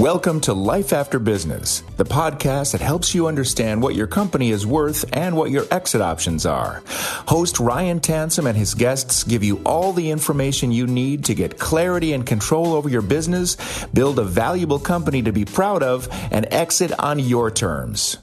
Welcome to Life After Business, the podcast that helps you understand what your company is worth and what your exit options are. Host Ryan Tansom and his guests give you all the information you need to get clarity and control over your business, build a valuable company to be proud of, and exit on your terms.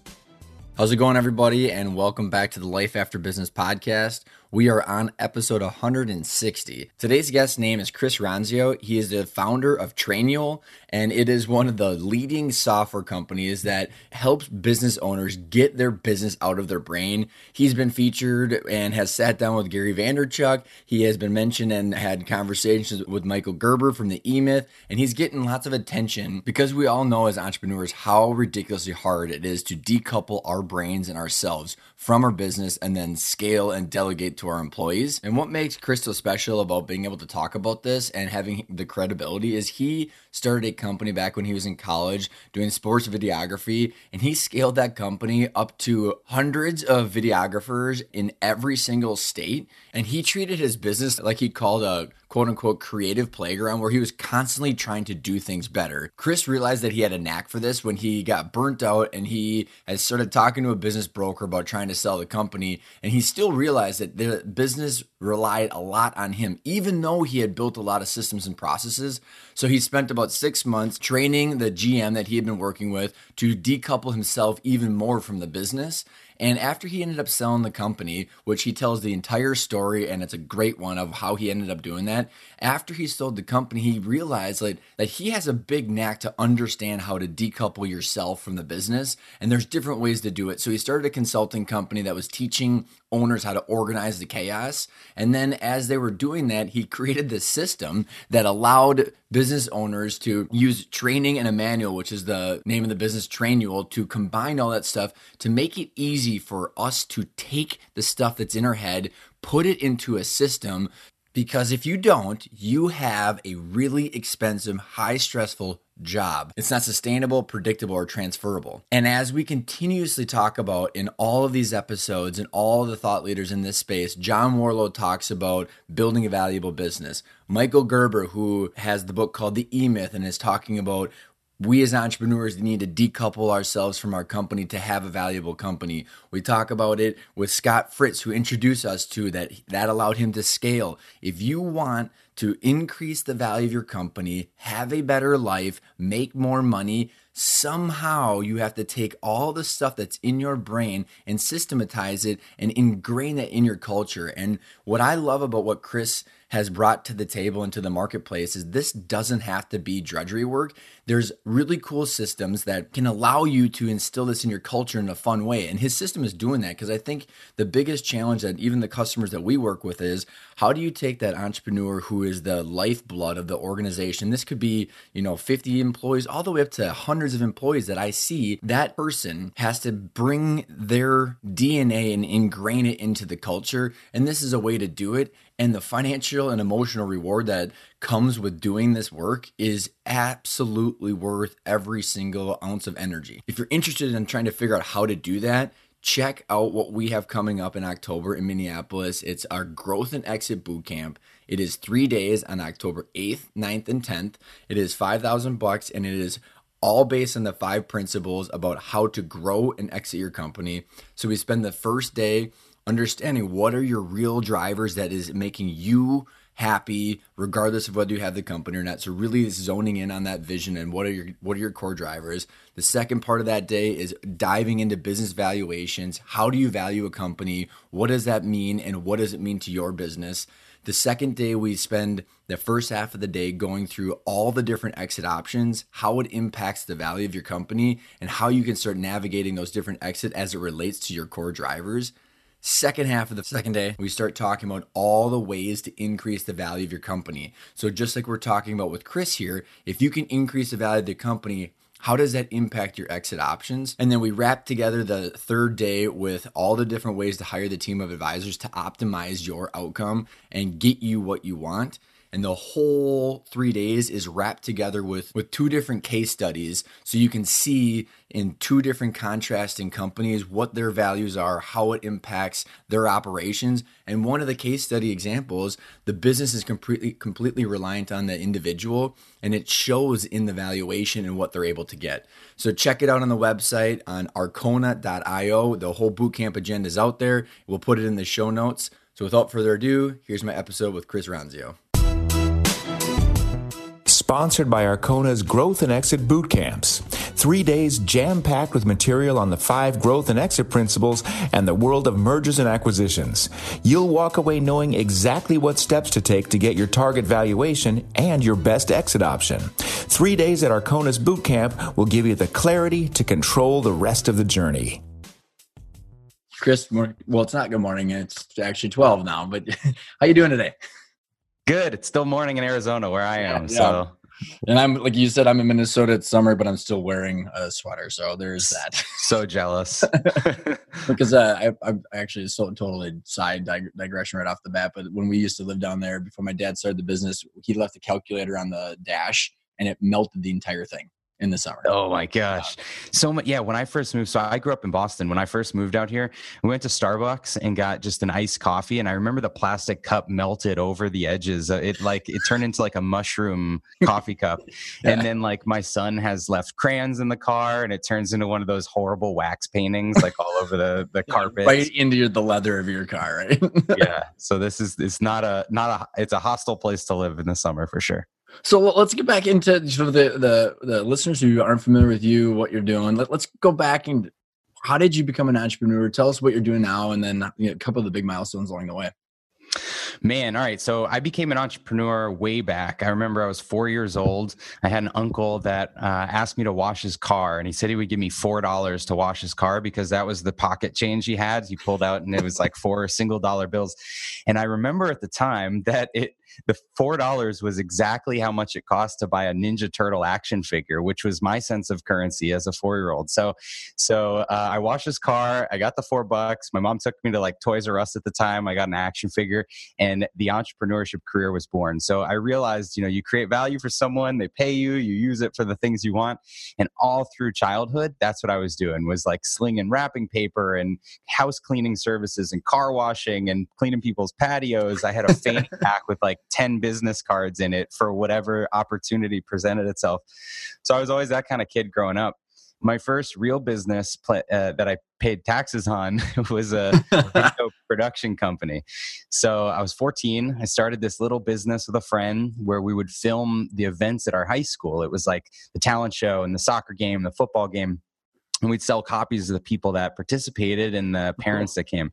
How's it going, everybody? And welcome back to the Life After Business podcast. We are on episode 160. Today's guest name is Chris Ronzio. He is the founder of Trainual, and it is one of the leading software companies that helps business owners get their business out of their brain. He's been featured and has sat down with Gary Vaynerchuk. He has been mentioned and had conversations with Michael Gerber from the E Myth, and he's getting lots of attention because we all know as entrepreneurs how ridiculously hard it is to decouple our brains and ourselves from our business and then scale and delegate to our employees. And what makes Crystal special about being able to talk about this and having the credibility is he started a company back when he was in college doing sports videography, and he scaled that company up to hundreds of videographers in every single state. And he treated his business like he called a quote unquote creative playground where he was constantly trying to do things better. Chris realized that he had a knack for this when he got burnt out and he had started talking to a business broker about trying to sell the company. And he still realized that the business relied a lot on him, even though he had built a lot of systems and processes. So he spent about six months training the GM that he had been working with to decouple himself even more from the business. And after he ended up selling the company, which he tells the entire story, and it's a great one of how he ended up doing that. After he sold the company, he realized like that he has a big knack to understand how to decouple yourself from the business, and there's different ways to do it. So he started a consulting company that was teaching owners how to organize the chaos. And then as they were doing that, he created this system that allowed business owners to use training and a manual, which is the name of the business Trainual, to combine all that stuff to make it easy for us to take the stuff that's in our head, put it into a system because if you don't, you have a really expensive, high stressful job. It's not sustainable, predictable, or transferable. And as we continuously talk about in all of these episodes and all the thought leaders in this space, John Warrillow talks about building a valuable business. Michael Gerber, who has the book called The E Myth and is talking about we as entrepreneurs need to decouple ourselves from our company to have a valuable company. We talk about it with Scott Fritz, who introduced us to that. That allowed him to scale. If you want to increase the value of your company, have a better life, make more money, somehow you have to take all the stuff that's in your brain and systematize it and ingrain it in your culture. And what I love about what Chris has brought to the table and to the marketplace is this doesn't have to be drudgery work. There's really cool systems that can allow you to instill this in your culture in a fun way. And his system is doing that because I think the biggest challenge that even the customers that we work with is how do you take that entrepreneur who is the lifeblood of the organization? This could be, you know, 50 employees all the way up to hundreds of employees that I see. That person has to bring their DNA and ingrain it into the culture. And this is a way to do it and the financial and emotional reward that comes with doing this work is absolutely worth every single ounce of energy. If you're interested in trying to figure out how to do that, check out what we have coming up in October in Minneapolis. It's our Growth and Exit Bootcamp. It is three days on October 8th, 9th, and 10th. It is 5,000 bucks and it is all based on the five principles about how to grow and exit your company. So we spend the first day understanding what are your real drivers that is making you happy regardless of whether you have the company or not. So really zoning in on that vision and what are your what are your core drivers. The second part of that day is diving into business valuations. How do you value a company? What does that mean and what does it mean to your business? The second day we spend the first half of the day going through all the different exit options how it impacts the value of your company and how you can start navigating those different exit as it relates to your core drivers Second half of the second day, we start talking about all the ways to increase the value of your company. So, just like we're talking about with Chris here, if you can increase the value of the company, how does that impact your exit options? And then we wrap together the third day with all the different ways to hire the team of advisors to optimize your outcome and get you what you want and the whole three days is wrapped together with with two different case studies. So you can see in two different contrasting companies what their values are how it impacts their operations. And one of the case study examples the business is completely completely reliant on the individual and it shows in the valuation and what they're able to get. So check it out on the website on arkona.io the whole bootcamp agenda is out there. We'll put it in the show notes. So without further ado here's my episode with chris ronzio sponsored by Arkona's Growth and Exit Boot Camps. Three days jam packed with material on the five growth and exit principles and the world of mergers and acquisitions. You'll walk away knowing exactly what steps to take to get your target valuation and your best exit option. Three days at Arkona's Boot Camp will give you the clarity to control the rest of the journey. Chris, well, it's not good morning. It's actually 12 now, but how you doing today? Good. It's still morning in Arizona where I am. Yeah, so and I'm like you said, I'm in Minnesota. It's summer, but I'm still wearing a sweater. So there's that. So jealous. because uh, I, I actually so totally side dig- digression right off the bat. But when we used to live down there before my dad started the business, he left a calculator on the dash, and it melted the entire thing in the summer. Oh my gosh. So much. Yeah. When I first moved, so I grew up in Boston. When I first moved out here, we went to Starbucks and got just an iced coffee. And I remember the plastic cup melted over the edges. Uh, it like, it turned into like a mushroom coffee cup. yeah. And then like my son has left crayons in the car and it turns into one of those horrible wax paintings like all over the, the carpet. Right into the leather of your car. Right. yeah. So this is, it's not a, not a, it's a hostile place to live in the summer for sure. So let's get back into the, the the listeners who aren't familiar with you, what you're doing. Let, us go back and how did you become an entrepreneur? Tell us what you're doing now, and then you know, a couple of the big milestones along the way. Man, all right. So I became an entrepreneur way back. I remember I was four years old. I had an uncle that uh, asked me to wash his car, and he said he would give me four dollars to wash his car because that was the pocket change he had. He pulled out, and it was like four single dollar bills. And I remember at the time that it the four dollars was exactly how much it cost to buy a Ninja Turtle action figure, which was my sense of currency as a four year old. So, so uh, I washed his car. I got the four bucks. My mom took me to like Toys R Us at the time. I got an action figure, and the entrepreneurship career was born. So I realized, you know, you create value for someone, they pay you, you use it for the things you want, and all through childhood, that's what I was doing was like slinging wrapping paper and house cleaning services and car washing and cleaning people's patios. I had a fanny pack with like 10 business cards in it for whatever opportunity presented itself. So I was always that kind of kid growing up. My first real business uh, that I paid taxes on was a video production company. So I was 14. I started this little business with a friend where we would film the events at our high school. It was like the talent show and the soccer game, the football game. And we'd sell copies to the people that participated and the parents that came.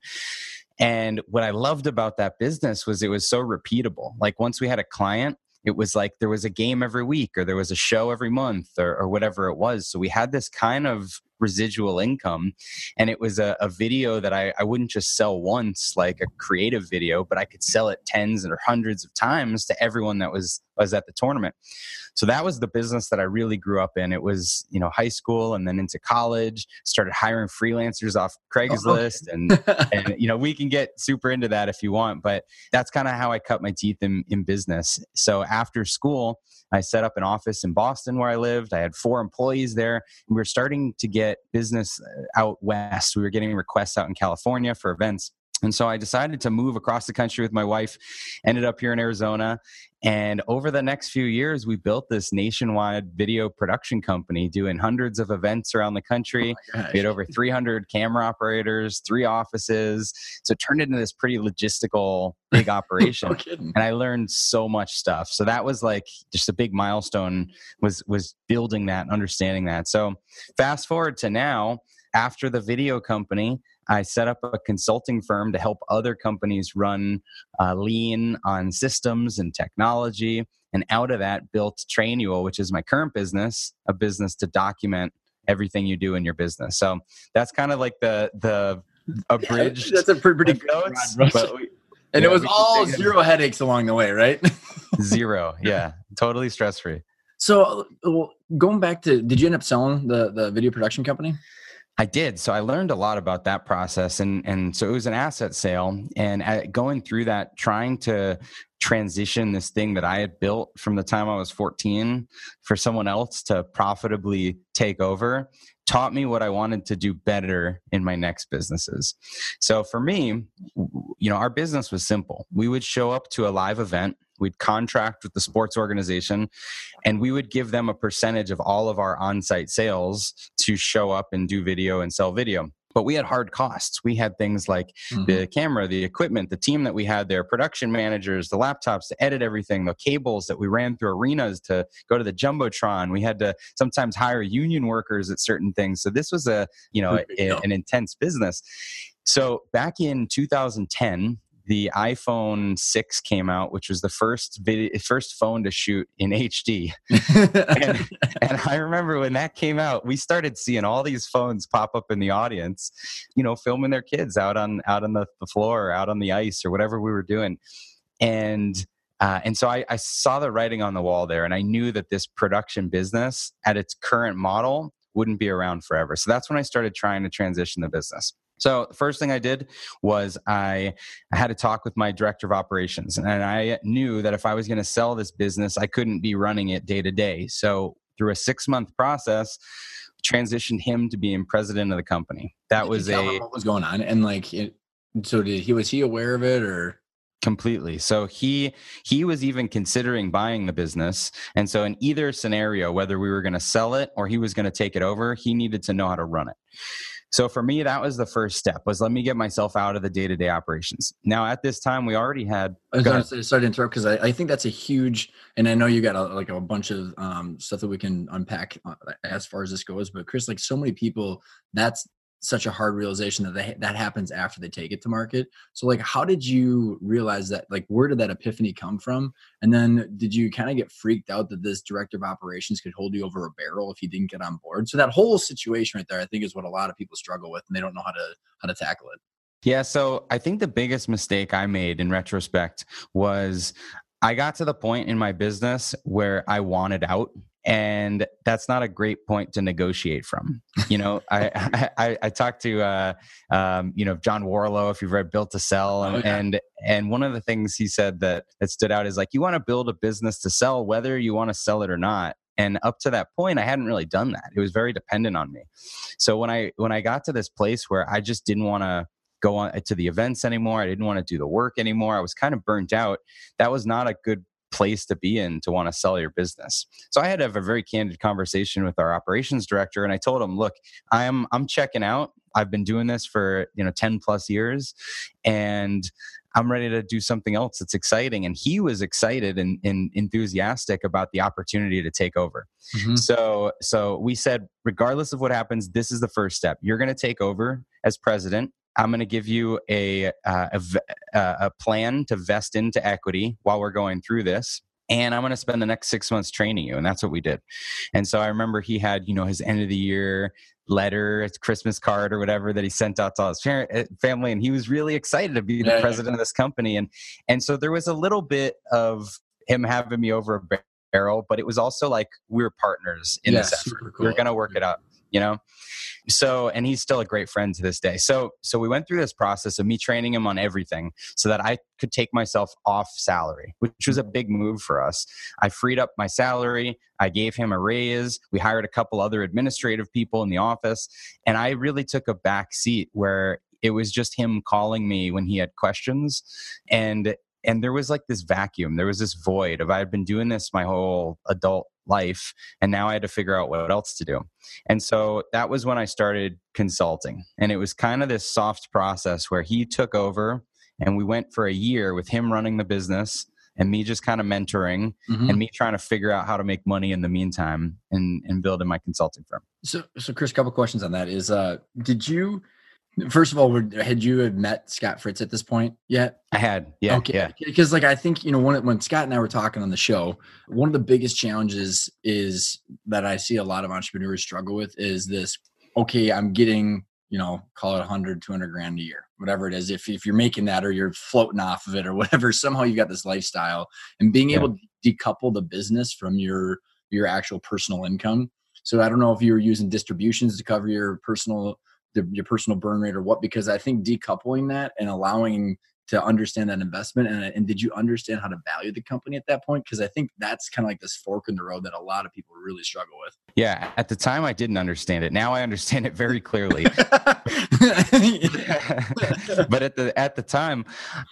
And what I loved about that business was it was so repeatable. Like once we had a client, it was like there was a game every week or there was a show every month or, or whatever it was. So we had this kind of residual income. And it was a, a video that I, I wouldn't just sell once, like a creative video, but I could sell it tens or hundreds of times to everyone that was was at the tournament. So that was the business that I really grew up in. It was, you know, high school and then into college, started hiring freelancers off Craigslist. Oh, okay. and, and, you know, we can get super into that if you want, but that's kind of how I cut my teeth in, in business. So after school, I set up an office in Boston where I lived. I had four employees there. We were starting to get business uh, out west. We were getting requests out in California for events And so I decided to move across the country with my wife, ended up here in Arizona. And over the next few years, we built this nationwide video production company doing hundreds of events around the country. Oh we had over 300 camera operators, three offices. So it turned into this pretty logistical big operation. no and I learned so much stuff. So that was like just a big milestone was was building that, understanding that. So fast forward to now, after the video company, I set up a consulting firm to help other companies run uh, lean on systems and technology. And out of that, built Trainual, which is my current business, a business to document everything you do in your business. So that's kind of like the the abridged. Yeah, that's a pretty, pretty notes, we, and yeah, it was all zero headaches along the way, right? zero, yeah, totally stress free. So, going back to, did you end up selling the the video production company? I did. So I learned a lot about that process. And, and so it was an asset sale. And going through that, trying to transition this thing that I had built from the time I was 14 for someone else to profitably take over taught me what I wanted to do better in my next businesses. So for me, you know, our business was simple. We would show up to a live event We'd contract with the sports organization and we would give them a percentage of all of our on site sales to show up and do video and sell video. But we had hard costs. We had things like mm-hmm. the camera, the equipment, the team that we had there, production managers, the laptops to edit everything, the cables that we ran through arenas to go to the jumbotron. We had to sometimes hire union workers at certain things. So this was a you know a, an intense business. So back in 2010, the iPhone 6 came out, which was the first video, first phone to shoot in HD. and, and, I remember when that came out, we started seeing all these phones pop up in the audience, you know, filming their kids out on out on the, the floor, out on the ice, or whatever we were doing. And uh, and so I, I saw the writing on the wall there, and I knew that this production business at its current model wouldn't be around forever. So that's when I started trying to transition the business. So the first thing I did was I, I had a talk with my director of operations, and I knew that if I was going to sell this business, I couldn't be running it day to day. So through a six month process, transitioned him to being president of the company. That was a what was going on, and like, it, so did he was he aware of it or? completely so he he was even considering buying the business and so in either scenario whether we were going to sell it or he was going to take it over he needed to know how to run it so for me, that was the first step was let me get myself out of the day to day operations. Now at this time, we already had. I was going to start to interrupt because I, I, think that's a huge, and I know you got a, like a bunch of um, stuff that we can unpack uh, as far as this goes. But Chris, like so many people, that's such a hard realization that they, that happens after they take it to market. So like, how did you realize that? Like, where did that epiphany come from? And then did you kind of get freaked out that this director of operations could hold you over a barrel if he didn't get on board? So that whole situation right there, I think, is what a lot of people struggle with, and they don't know how to how to tackle it. Yeah, so I think the biggest mistake I made in retrospect was I got to the point in my business where I wanted out and that's not a great point to negotiate from. You know, I, I, I talked to uh, um, you know John Warrillow if you've read Built to Sell, and, oh, yeah. and and one of the things he said that that stood out is like you want to build a business to sell whether you want to sell it or not. And up to that point, I hadn't really done that. It was very dependent on me. So when I when I got to this place where I just didn't want to go on to the events anymore, I didn't want to do the work anymore. I was kind of burnt out. That was not a good place to be in to want to sell your business. So I had to have a very candid conversation with our operations director and I told him, "Look, I'm I'm checking out. I've been doing this for, you know, 10 plus years and I'm ready to do something else that's exciting. And he was excited and, and enthusiastic about the opportunity to take over. Mm-hmm. So, so we said, regardless of what happens, this is the first step. You're going to take over as president. I'm going to give you a, uh, a, uh, a plan to vest into equity while we're going through this and I'm going to spend the next six months training you. And that's what we did. And so I remember he had, you know, his end of the year letter, his Christmas card or whatever that he sent out to all his parent, eh, family. And he was really excited to be the yeah, president yeah. of this company. And, and so there was a little bit of him having me over a barrel, but it was also like we were partners in yeah, this effort. Cool. We are going to work it out you know? So and he's still a great friend to this day. So so we went through this process of me training him on everything so that i could take myself off salary which was a big move for us. I freed up my salary. I gave him a raise. We hired a couple other administrative people in the office. And i really took a back seat where it was just him calling me when he had questions. And and there was like this vacuum. There was this void of i'd been doing this my whole adult life and now i had to figure out what else to do. And so that was when i started consulting and it was kind of this soft process where he took over and we went for a year with him running the business and me just kind of mentoring mm-hmm. and me trying to figure out how to make money in the meantime and and building my consulting firm. So so chris a couple questions on that is uh did you First of all, had you met Scott Fritz at this point yet? I had, yeah, okay. yeah. Because like I think you know when when Scott and I were talking on the show, one of the biggest challenges is that I see a lot of entrepreneurs struggle with is this. Okay, I'm getting you know call it 100 200 grand a year whatever it is if, if you're making that or you're floating off of it or whatever somehow you got this lifestyle and being yeah. able to decouple the business from your your actual personal income so i don't know if you were using distributions to cover your personal the, your personal burn rate or what because i think decoupling that and allowing to understand that investment and, and did you understand how to value the company at that point? Because i think that's kind of like this fork in the road that a lot of people really struggle with. Yeah at the time i didn't understand it. Now i understand it very clearly. But at the at the time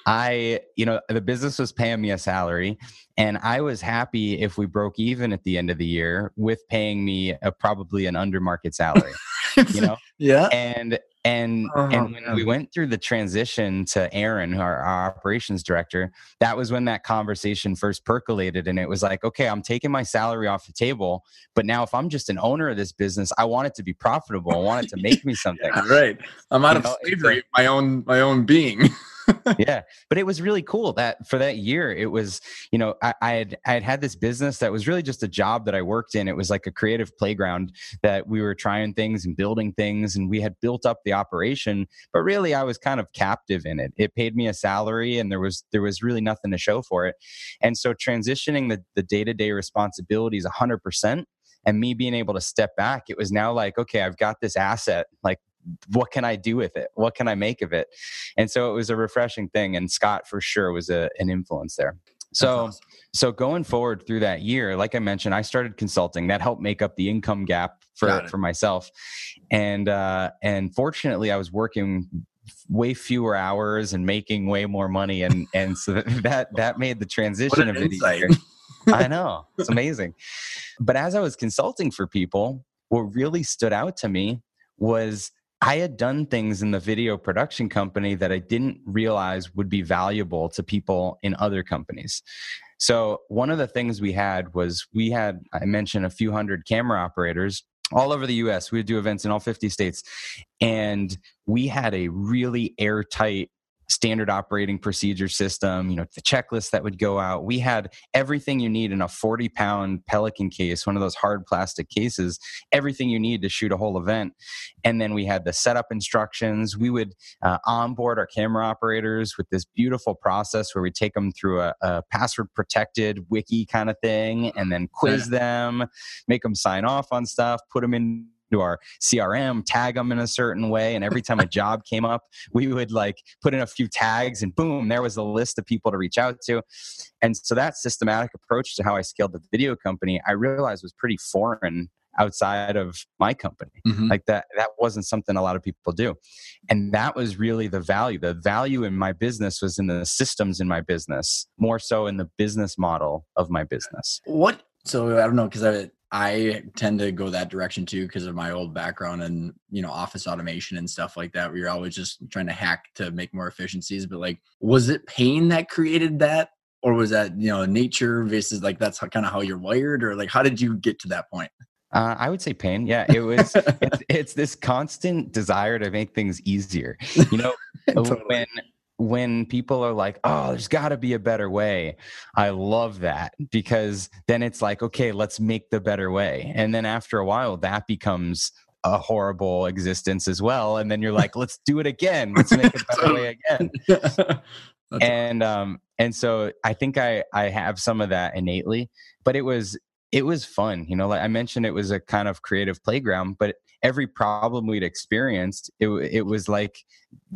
i you know the business was paying me a salary and i was happy if we broke even at the end of the year with paying me a, probably an under market salary you know? Yeah. And and oh, and when man. we went through the transition to aaron our, our, operations director that was when that conversation first percolated and it was like okay i'm taking my salary off the table but now if i'm just an owner of this business i want it to be profitable. I want it to make me something. Yeah, right. I'm out you of know, slavery my own my own being yeah, but it was really cool that for that year, it was you know I, had I had had this business that was really just a job that I worked in. It was like a creative playground that we were trying things and building things, and we had built up the operation. But really, I was kind of captive in it. It paid me a salary, and there was there was really nothing to show for it. And so transitioning the the day to day responsibilities, hundred percent and me being able to step back it was now like okay i've got this asset like what can I do with it? What can I make of it? And so it was a refreshing thing. And Scott for sure was a, an influence there. So, awesome. so going forward through that year, like I mentioned, I started consulting. That helped make up the income gap for for myself. And uh, and fortunately, I was working way fewer hours and making way more money, and and so that that made the transition a bit easier. I know it's amazing. But as I was consulting for people, what really stood out to me was I had done things in the video production company that I didn't realize would be valuable to people in other companies. So, one of the things we had was we had, I mentioned, a few hundred camera operators all over the US. We would do events in all 50 states. And we had a really airtight standard operating procedure system, you know, the checklist that would go out. We had everything you need in a 40 pound Pelican case, one of those hard plastic cases, everything you need to shoot a whole event. And then we had the setup instructions. We would uh, onboard our camera operators with this beautiful process where we take them through a, a password protected wiki kind of thing and then quiz them, make them sign off on stuff, put them in to our CRM, tag them in a certain way. And every time a job came up, we would like put in a few tags and boom, there was a list of people to reach out to. And so that systematic approach to how I scaled the video company, I realized was pretty foreign outside of my company mm-hmm. like that that wasn't something a lot of people do and that was really the value the value in my business was in the systems in my business more so in the business model of my business what so i don't know because i tend to go that direction too because of my old background and you know office automation and stuff like that. Where you're always just trying to hack to make more efficiencies. But like, was it pain that created that, or was that you know nature versus like that's kind of how you're wired, or like how did you get to that point? Uh, I would say pain. Yeah, it was. it's, it's, this constant desire to make things easier. You know, totally. when when people are like, oh, there's got to be a better way, I love that because then it's like, okay, let's make the better way. And then after a while, that becomes a horrible existence as well. And then you're like, let's do it again. Let's make a better way again. and um and so I think I I have some of that innately, but it was it was fun. You know, like I mentioned, it was a kind of creative playground, but every problem we'd experienced, it, it was like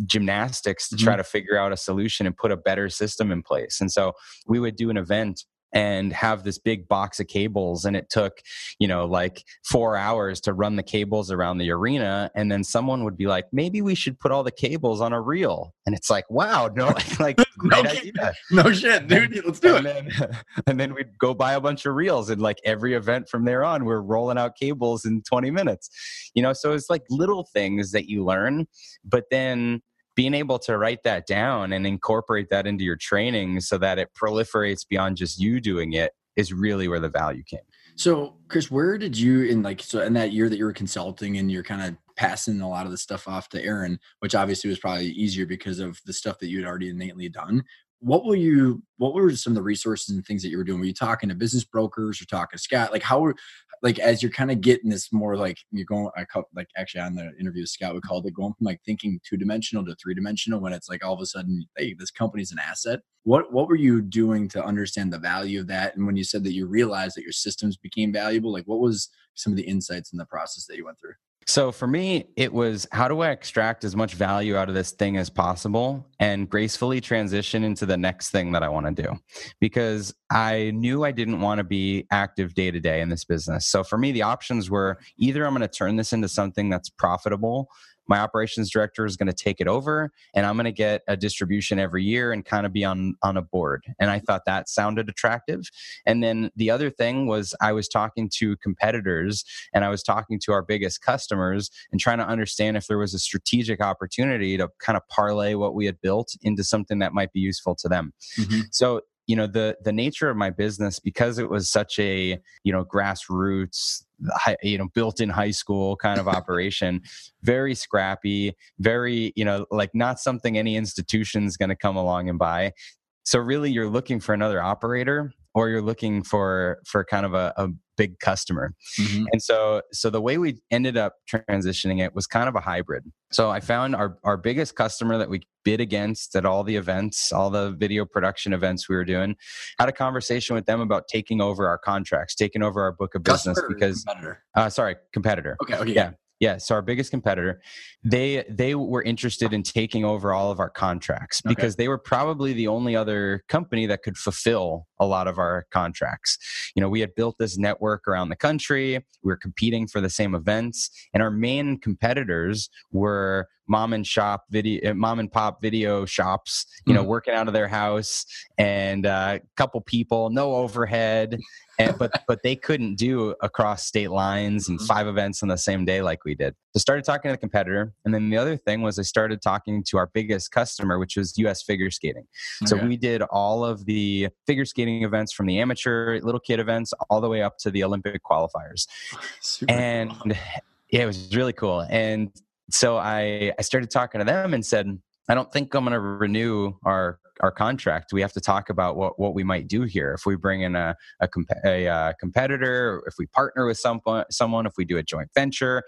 gymnastics to try mm-hmm. to figure out a solution and put a better system in place. And so we would do an event and have this big box of cables and it took you know like four hours to run the cables around the arena and then someone would be like maybe we should put all the cables on a reel. And it's like wow no like no, idea. no shit dude let's do and it. then, and then we'd go buy a bunch of reels and like every event from there on we're rolling out cables in 20 minutes. You know so it's like little things that you learn but then being able to write that down and incorporate that into your training so that it proliferates beyond just you doing it is really where the value came. So, Chris, where did you in like so in that year that you were consulting and you're kind of passing a lot of the stuff off to Aaron, which obviously was probably easier because of the stuff that you had already innately done what were you what were some of the resources and things that you were doing were you talking to business brokers or talking to scott like how were like as you're kind of getting this more like you're going i call like actually on the interview scott we called it going from like thinking two dimensional to three dimensional when it's like all of a sudden hey this company's an asset. What what were you doing to understand the value of that? And when you said that you realized that your systems became valuable like what was some of the insights in the process that you went through so for me, it was how do I extract as much value out of this thing as possible and gracefully transition into the next thing that I want to do? Because I knew I didn't want to be active day to day in this business. So for me, the options were either I'm going to turn this into something that's profitable my operations director is going to take it over and i'm going to get a distribution every year and kind of be on on a board. And i thought that sounded attractive. And then the other thing was i was talking to competitors and i was talking to our biggest customers and trying to understand if there was a strategic opportunity to kind of parlay what we had built into something that might be useful to them. Mm-hmm. so you know the the nature of my business because it was such a you know grassroots you know built in high school kind of operation very scrappy very you know like not something any institution's going to come along and buy. So really you're looking for another operator or you're looking for for kind of a, a big customer. Mm-hmm. and so so the way we ended up transitioning it was kind of a hybrid. So i found our our biggest customer that we bid against at all the events all the video production events we were doing had a conversation with them about taking over our contracts taking over our book of business because competitor? Uh, sorry competitor. Okay okay yeah yeah, so our biggest competitor, they they were interested in taking over all of our contracts because okay. they were probably the only other company that could fulfill a lot of our contracts. You know, we had built this network around the country, we were competing for the same events, and our main competitors were mom and shop video mom and pop video shops you know mm-hmm. working out of their house and a uh, couple people no overhead and, but but they couldn't do across state lines and mm-hmm. five events on the same day like we did. So started talking to the competitor, and then the other thing was I started talking to our biggest customer, which was U.S. Figure Skating. Okay. So we did all of the figure skating events from the amateur little kid events all the way up to the Olympic qualifiers, Super and cool. yeah, it was really cool. And so I I started talking to them and said. I don't think I'm going to renew our our contract, we have to talk about what, what we might do here. If we bring in a, a, comp- a, a uh, competitor, if we partner with someone, someone, if we do a joint venture.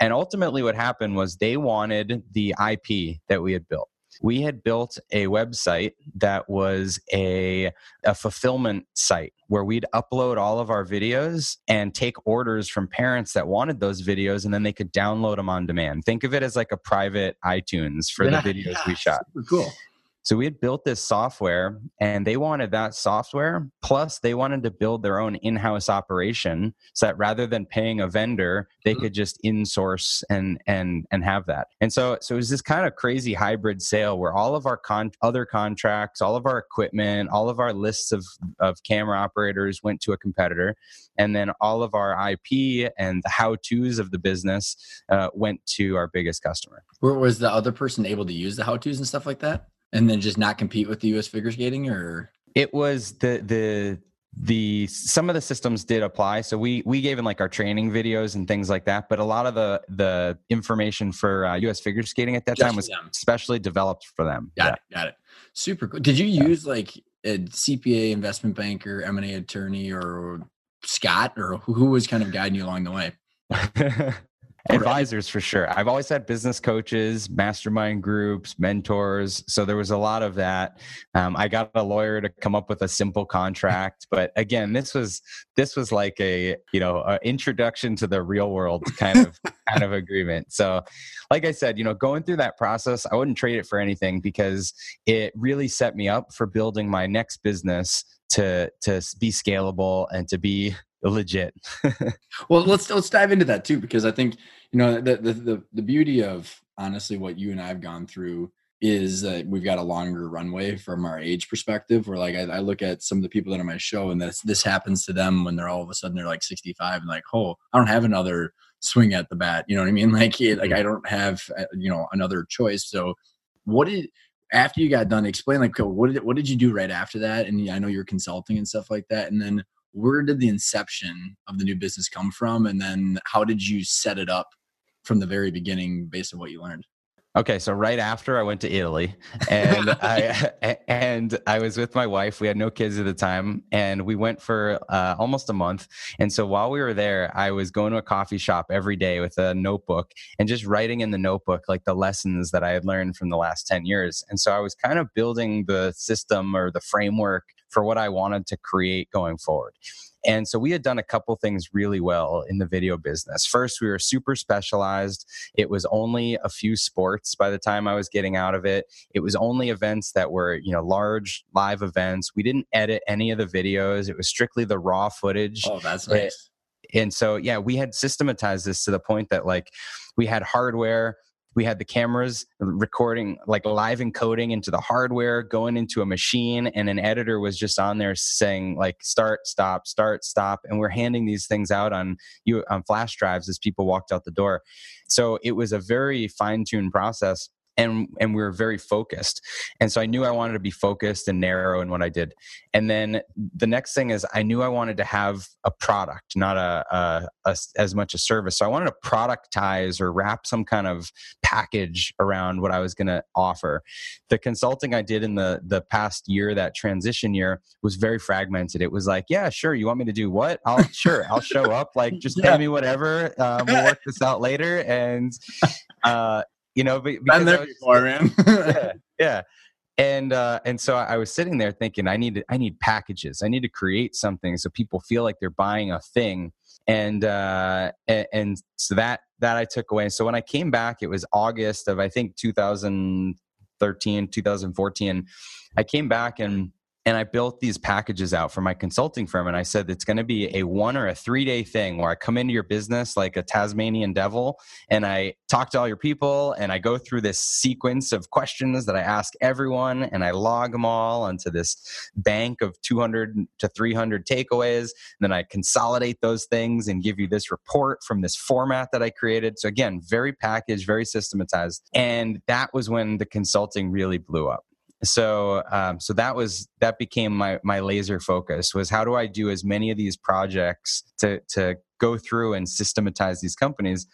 And ultimately, what happened was they wanted the IP that we had built we had built a website that was a, a fulfillment site where we'd upload all of our videos and take orders from parents that wanted those videos and then they could download them on demand. Think of it as like a private iTunes for yeah, the videos yeah, we shot. cool. So we had built this software and they wanted that software. Plus, they wanted to build their own in house operation so that rather than paying a vendor, they mm-hmm. could just in-source and and and have that. And so so it was this kind of crazy hybrid sale where all of our con- other contracts, all of our equipment, all of our lists of, of camera operators went to a competitor. And then all of our IP and the how-tos of the business uh, went to our biggest customer. Where Was the other person able to use the how-tos and stuff like that? And then just not compete with the U.S. figure skating, or it was the the the some of the systems did apply so we we gave in like our training videos and things like that but a lot of the the information for uh, us figure skating at that Just time was them. especially developed for them got yeah. it got it super cool did you use like a cpa investment banker m&a attorney or scott or who was kind of guiding you along the way advisors for sure. I've always had business coaches mastermind groups mentors. So there was a lot of that. Um, i got a lawyer to come up with a simple contract. But again this was this was like a you know a introduction to the real world kind of kind of agreement. So like i said you know going through that process i wouldn't trade it for anything because it really set me up for building my next business to to be scalable and to be legit. well, let's let's dive into that too because I think you know the the the, the beauty of honestly what you and I've gone through is that we've got a longer runway from our age perspective. Where like I, I, look at some of the people that are on my show, and this this happens to them when they're all of a sudden they're like 65 and like, oh, I don't have another swing at the bat. You know what I mean? Like, it, like mm-hmm. I don't have uh, you know another choice. So, what did after you got done? Explain like what did what did you do right after that? And I know you're consulting and stuff like that. And then where did the inception of the new business come from? And then how did you set it up from the very beginning based on what you learned? Okay, so right after I went to Italy, and I and I was with my wife. We had no kids at the time, and we went for uh, almost a month. And so while we were there, I was going to a coffee shop every day with a notebook and just writing in the notebook like the lessons that I had learned from the last ten years. And so I was kind of building the system or the framework for what I wanted to create going forward. And so we had done a couple things really well in the video business. First, we were super specialized. It was only a few sports by the time I was getting out of it. It was only events that were, you know, large live events. We didn't edit any of the videos. It was strictly the raw footage. Oh, that's eh, nice. and so yeah, we had systematized this to the point that like we had hardware we had the cameras recording like live encoding into the hardware going into a machine and an editor was just on there saying like start stop start stop and we're handing these things out on you on flash drives as people walked out the door. So it was a very fine-tuned process and and we were very focused. And so i knew i wanted to be focused and narrow in what i did. And then the next thing is i knew i wanted to have a product not a, a, a, as much a service. So i wanted to productize or wrap some kind of package around what i was going to offer. The consulting i did in the the past year that transition year was very fragmented. It was like yeah sure you want me to do what? I'll sure i'll show up. Like just yeah. pay me whatever um, we'll work this out later. And uh, you know, but been there before, man. yeah, yeah. And uh, and so I was sitting there thinking, I need I need packages. I need to create something so people feel like they're buying a thing. And uh, and, and so that that I took away. So when I came back, it was August of I think 2013, 2014. I came back and and I built these packages out for my consulting firm. And I said it's going to be a one or a three day thing where I come into your business like a Tasmanian devil and I talk to all your people and I go through this sequence of questions that I ask everyone and I log them all onto this bank of 200 to 300 takeaways. And then I consolidate those things and give you this report from this format that I created. So again, very packaged, very systematized. And that was when the consulting really blew up so um, so that was that became my my laser focus was how do i do as many of these projects to to go through and systematize these companies?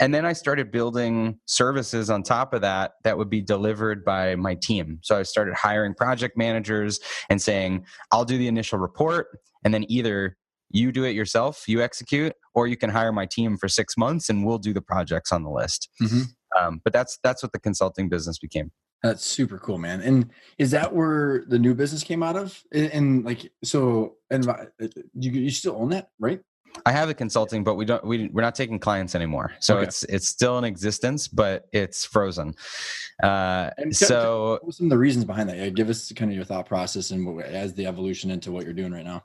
And then i started building services on top of that that would be delivered by my team. So i started hiring project managers and saying i'll do the initial report and then either you do it yourself you execute or you can hire my team for six months and we'll do the projects on the list. Mm-hmm. um, but that's that's what the consulting business became that's super cool, man. And is that where the new business came out of? And, and like, so, and uh, you, you still own that, right? I have the consulting, but we don't. We we're not taking clients anymore. So okay. it's it's still in existence, but it's frozen. Uh, and so, what some of the reasons behind that? Yeah, give us kind of your thought process and as the evolution into what you're doing right now.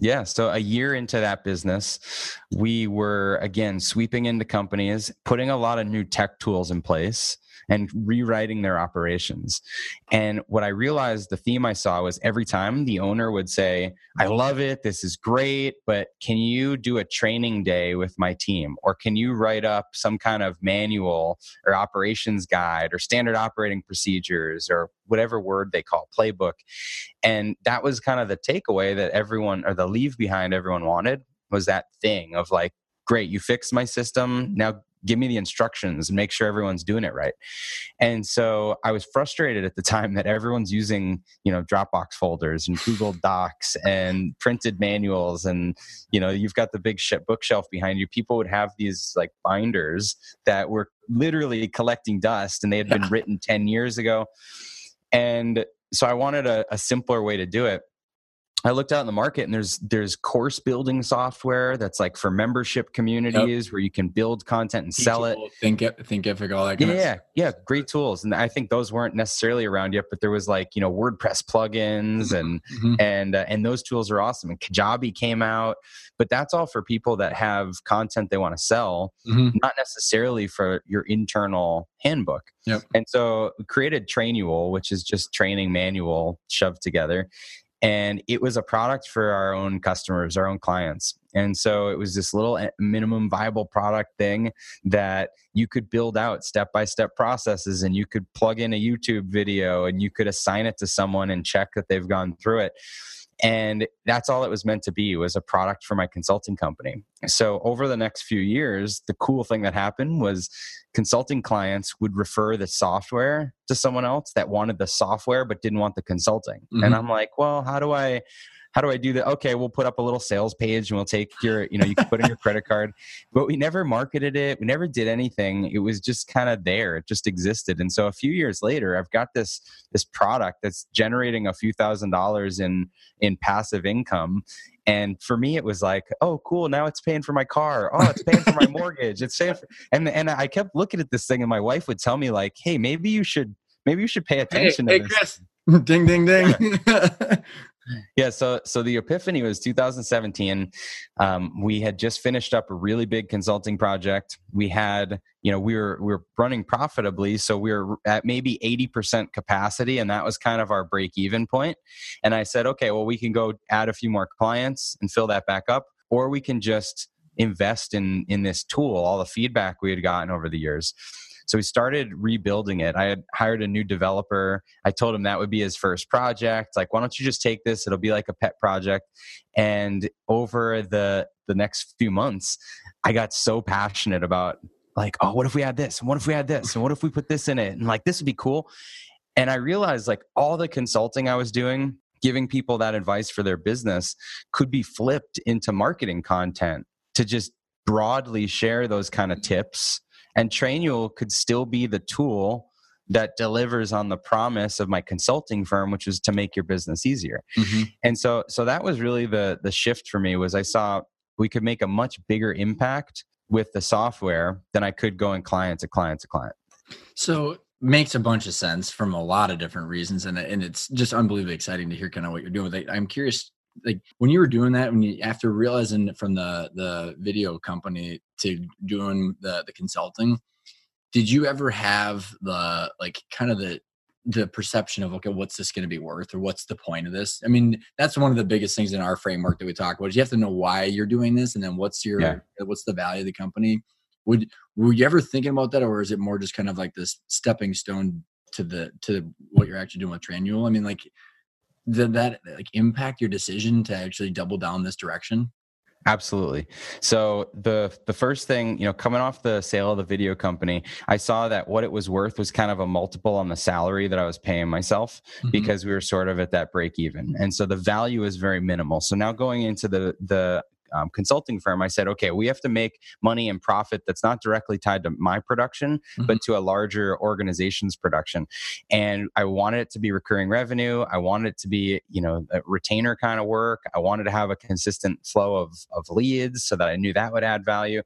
Yeah. So a year into that business, we were again sweeping into companies, putting a lot of new tech tools in place and rewriting their operations. And what I realized the theme I saw was every time the owner would say, I love it, this is great, but can you do a training day with my team? Or can you write up some kind of manual or operations guide or standard operating procedures or whatever word they call playbook? And that was kind of the takeaway that everyone or the leave behind everyone wanted was that thing of like, great you fixed my system now give me the instructions and make sure everyone's doing it right. And so i was frustrated at the time that everyone's using you know dropbox folders and google docs and printed manuals and you know you've got the big bookshelf behind you. People would have these like binders that were literally collecting dust and they had been written 10 years ago. And so i wanted a, a simpler way to do it I looked out in the market and there's there's course building software that's like for membership communities yep. where you can build content and sell it. Think Thinkific, all that. Kind yeah, yeah, great tools. And I think those weren't necessarily around yet, but there was like you know WordPress plugins mm-hmm. and mm-hmm. and uh, and those tools are awesome. And Kajabi came out, but that's all for people that have content they want to sell, mm-hmm. not necessarily for your internal handbook. Yep. And so created Trainual, which is just training manual shoved together and it was a product for our own customers our own clients. And so it was this little eh, minimum viable product thing that you could build out step by step processes and you could plug in a youtube video and you could assign it to someone and check that they've gone through it. And that's all it was meant to be was a product for my consulting company so over the next few years the cool thing that happened was consulting clients would refer the software to someone else that wanted the software but didn't want the consulting mm-hmm. and i'm like well how do i how do I do that? Okay, we'll put up a little sales page and we'll take your, you know, you can put in your credit card. But we never marketed it. We never did anything. It was just kind of there. It just existed. And so a few years later, I've got this this product that's generating a few thousand dollars in in passive income. And for me, it was like, oh, cool. Now it's paying for my car. Oh, it's paying for my mortgage. It's paying for, and and I kept looking at this thing, and my wife would tell me like, hey, maybe you should maybe you should pay attention hey, to hey, this. Chris. Ding ding ding. yeah so so the epiphany was 2017 um, we had just finished up a really big consulting project. We had you know we were we were running profitably so we were at maybe 80% capacity and that was kind of our break even point. And i said okay well we can go add a few more clients and fill that back up or we can just invest in in this tool all the feedback we had gotten over the years so we started rebuilding it. I had hired a new developer. I told him that would be his first project. Like, why don't you just take this? It'll be like a pet project. And over the the next few months, I got so passionate about like, oh, what if we had this? And what if we had this? And what if we put this in it? And like, this would be cool. And I realized like all the consulting I was doing, giving people that advice for their business could be flipped into marketing content to just broadly share those kind of tips and Trainual could still be the tool that delivers on the promise of my consulting firm which is to make your business easier. Mm-hmm. and so so that was really the the shift for me was i saw we could make a much bigger impact with the software than i could going client to client to client. So makes a bunch of sense from a lot of different reasons and, and it's just unbelievably exciting to hear kind of what you're doing with it. I'm curious like when you were doing that when you after realizing from the the video company to doing the the consulting did you ever have the like kind of the the perception of okay what's this going to be worth or what's the point of this i mean that's one of the biggest things in our framework that we talk about is you have to know why you're doing this and then what's your yeah. what's the value of the company would were you ever thinking about that or is it more just kind of like this stepping stone to the to what you're actually doing with Trainual? i mean like did that like impact your decision to actually double down this direction? Absolutely. So the the first thing, you know, coming off the sale of the video company, I saw that what it was worth was kind of a multiple on the salary that I was paying myself mm-hmm. because we were sort of at that break even. And so the value is very minimal. So now going into the the um, consulting firm, I said, okay, we have to make money and profit that's not directly tied to my production, mm-hmm. but to a larger organization's production. And I wanted it to be recurring revenue. I wanted it to be, you know, a retainer kind of work. I wanted to have a consistent flow of, of leads so that I knew that would add value.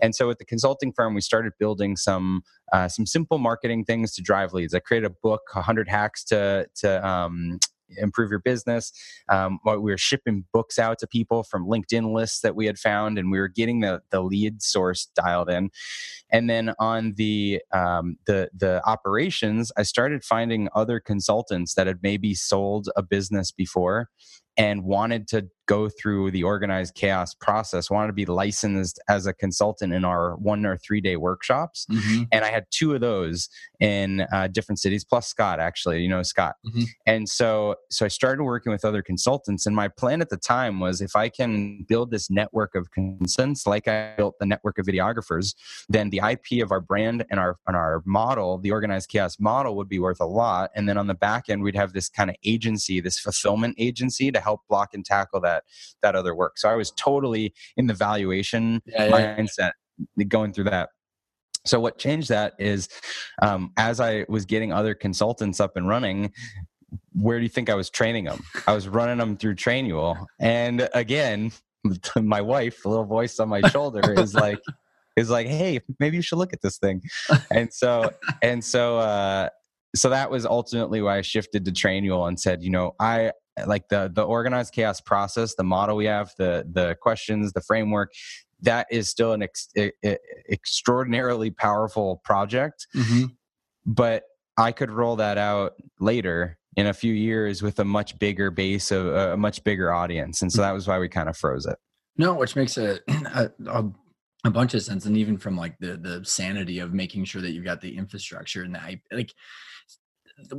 And so with the consulting firm, we started building some uh, some simple marketing things to drive leads. I created a book, 100 hacks to to um, improve your business. Um, we were shipping books out to people from LinkedIn lists that we had found, and we were getting the the lead source dialed in. And then on the um, the the operations, I started finding other consultants that had maybe sold a business before and wanted to go through the organized chaos process wanted to be licensed as a consultant in our one or three day workshops mm-hmm. and i had two of those in uh, different cities plus scott actually you know scott mm-hmm. and so so i started working with other consultants and my plan at the time was if i can build this network of consultants like i built the network of videographers then the ip of our brand and our and our model the organized chaos model would be worth a lot and then on the back end we'd have this kind of agency this fulfillment agency to help block and tackle that that other work. So I was totally in the valuation yeah, yeah, mindset going through that. So what changed that is um, as I was getting other consultants up and running, where do you think I was training them? I was running them through Trainual. And again, my wife, the little voice on my shoulder, is like, is like, hey, maybe you should look at this thing. And so, and so, uh, so that was ultimately why I shifted to Trainual and said, you know, I like the the organized chaos process, the model we have, the the questions, the framework. That is still an ex- extraordinarily powerful project, mm-hmm. but I could roll that out later in a few years with a much bigger base of a much bigger audience, and so that was why we kind of froze it. No, which makes a, a, a a bunch of sense and even from like the the sanity of making sure that you've got the infrastructure and the like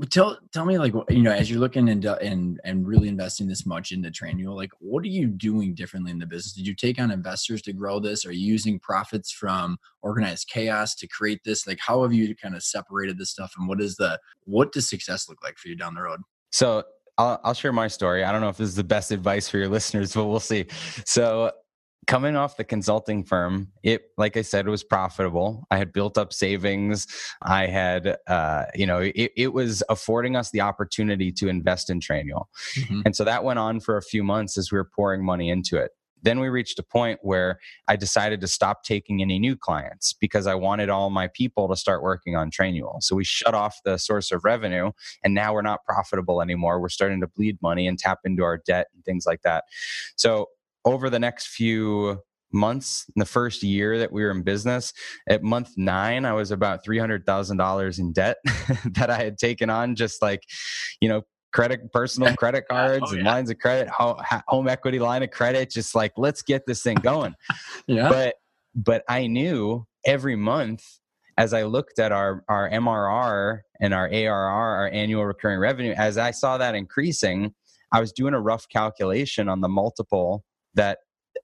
tell tell me like you know as you're looking and and and really investing this much into Trainual, like what are you doing differently in the business? Did you take on investors to grow this? Are you using profits from organized chaos to create this? Like how have you kind of separated this stuff and what is the what does success look like for you down the road? So I'll, I'll share my story. I don't know if this is the best advice for your listeners, but we'll see. So coming off the consulting firm it like i said was profitable. I had built up savings. I had uh, you know it, it, was affording us the opportunity to invest in Trainual mm-hmm. and so that went on for a few months as we were pouring money into it. Then we reached a point where i decided to stop taking any new clients because i wanted all my people to start working on Trainual so we shut off the source of revenue and now we're not profitable anymore. We're starting to bleed money and tap into our debt and things like that. So over the next few months in the first year that we were in business at month nine i was about $300000 in debt that i had taken on just like you know credit personal credit oh, cards oh, and yeah. lines of credit home equity line of credit just like let's get this thing going yeah but but i knew every month as i looked at our our mrr and our arr our annual recurring revenue as i saw that increasing i was doing a rough calculation on the multiple that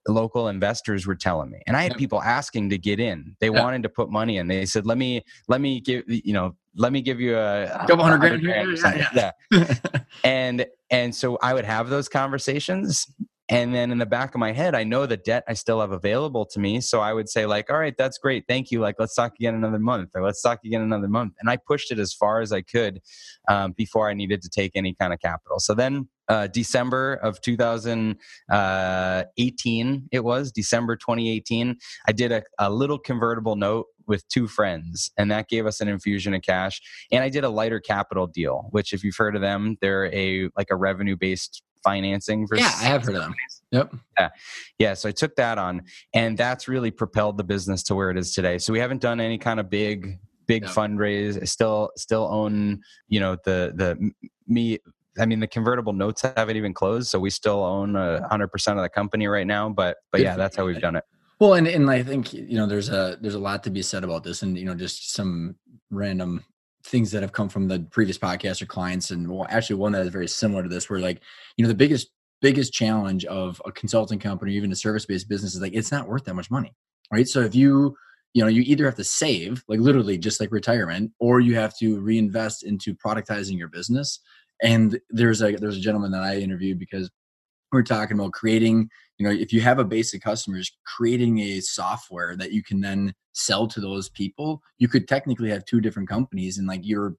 local investors were telling me. And i had people asking to get in. They yeah. wanted to put money in. They said let me let me give you know let me give you a, a couple hundred grand, grand yeah, yeah. yeah. and and so i would have those conversations. And then in the back of my head i know the debt i still have available to me. So i would say like all right that's great. Thank you. Like let's talk again another month or let's talk again another month. And i pushed it as far as i could um, before i needed to take any kind of capital. So then uh, December of 2018, uh, it was December 2018. I did a, a little convertible note with two friends and that gave us an infusion of cash and i did a lighter capital deal which if you've heard of them they're a like a revenue based financing for yeah i have heard of them. yep. Yeah. Yeah so i took that on and that's really propelled the business to where it is today. So we haven't done any kind of big big yep. fundraise. I still still own you know the the me I mean, the convertible notes haven't even closed, so we still own a hundred percent of the company right now. But but yeah, that's how we've done it. Well, and and I think you know there's a there's a lot to be said about this, and you know just some random things that have come from the previous podcast or clients, and well, actually one that is very similar to this, where like you know the biggest biggest challenge of a consulting company, even a service based business, is like it's not worth that much money, right? So if you you know you either have to save like literally just like retirement or you have to reinvest into productizing your business and there's a there's a gentleman that I interviewed because we're talking about creating you know if you have a base of customers creating a software that you can then sell to those people you could technically have two different companies and like you're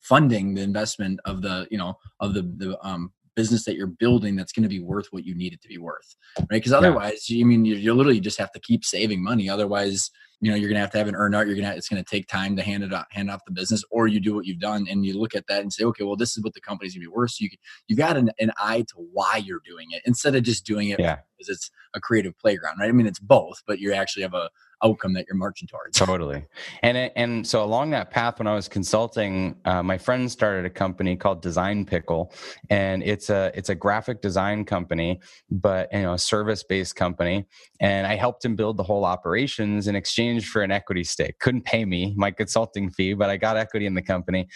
funding the investment of the you know of the the um business that you're building that's going to be worth what you need it to be worth right? Because otherwise yeah. you I mean you, you literally just have to keep saving money. Otherwise you know you're gonna have to have an earn out. You're gonna it's gonna take time to hand it off hand off the business or you do what you've done and you look at that and say okay well this is what the company's gonna be worth. So you you got an, an eye to why you're doing it instead of just doing it yeah. because it's a creative playground right? I mean it's both but you actually have a outcome that you're marching towards. Totally. And and so along that path, when I was consulting, uh, my friend started a company called Design Pickle, and it's a it's a graphic design company, but you know a service based company. And I helped him build the whole operations in exchange for an equity stake. Couldn't pay me my consulting fee, but I got equity in the company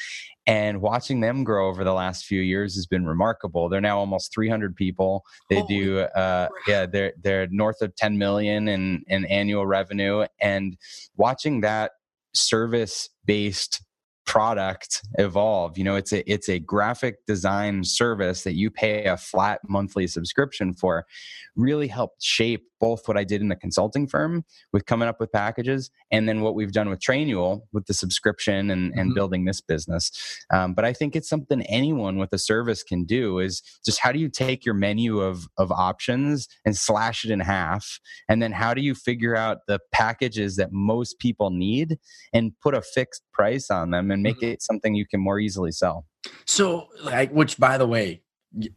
and watching them grow over the last few years has been remarkable. They're now almost 300 people. They Holy do uh, yeah they're they're north of 10 million in in annual revenue and watching that service based product evolve you know it's a it's a graphic design service that you pay a flat monthly subscription for really helped shape both what I did in the consulting firm with coming up with packages and then what we've done with Trainual with the subscription and, and mm-hmm. building this business. Um, but I think it's something anyone with a service can do is just how do you take your menu of, of options and slash it in half? And then how do you figure out the packages that most people need and put a fixed price on them and make mm-hmm. it something you can more easily sell? So, like, which by the way,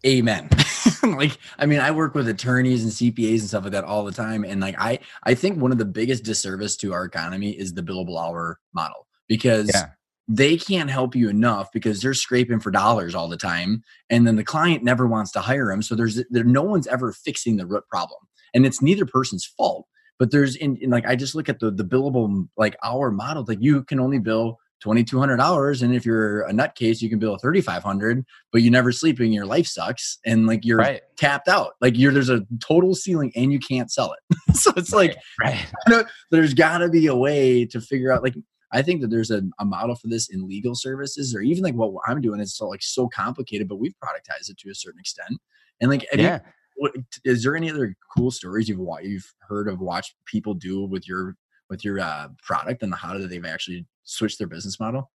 amen like i mean i work with attorneys and cpas and stuff like that all the time and like i i think one of the biggest disservice to our economy is the billable hour model because yeah. they can't help you enough because they're scraping for dollars all the time and then the client never wants to hire them so there's there no one's ever fixing the root problem and it's neither person's fault but there's in, in like i just look at the the billable like hour model like you can only bill $2200 and if you're a nutcase you can bill 3500 but you never sleep and your life sucks and like you're right. tapped out like you're there's a total ceiling and you can't sell it so it's right. like right. You know, there's got to be a way to figure out like I think that there's a, a, model for this in legal services or even like what I'm doing is so like so complicated, but we've productized it to a certain extent. And like, yeah. You, what, is there any other cool stories you've you've heard of watched people do with your with your uh, product and how they've actually switched their business model?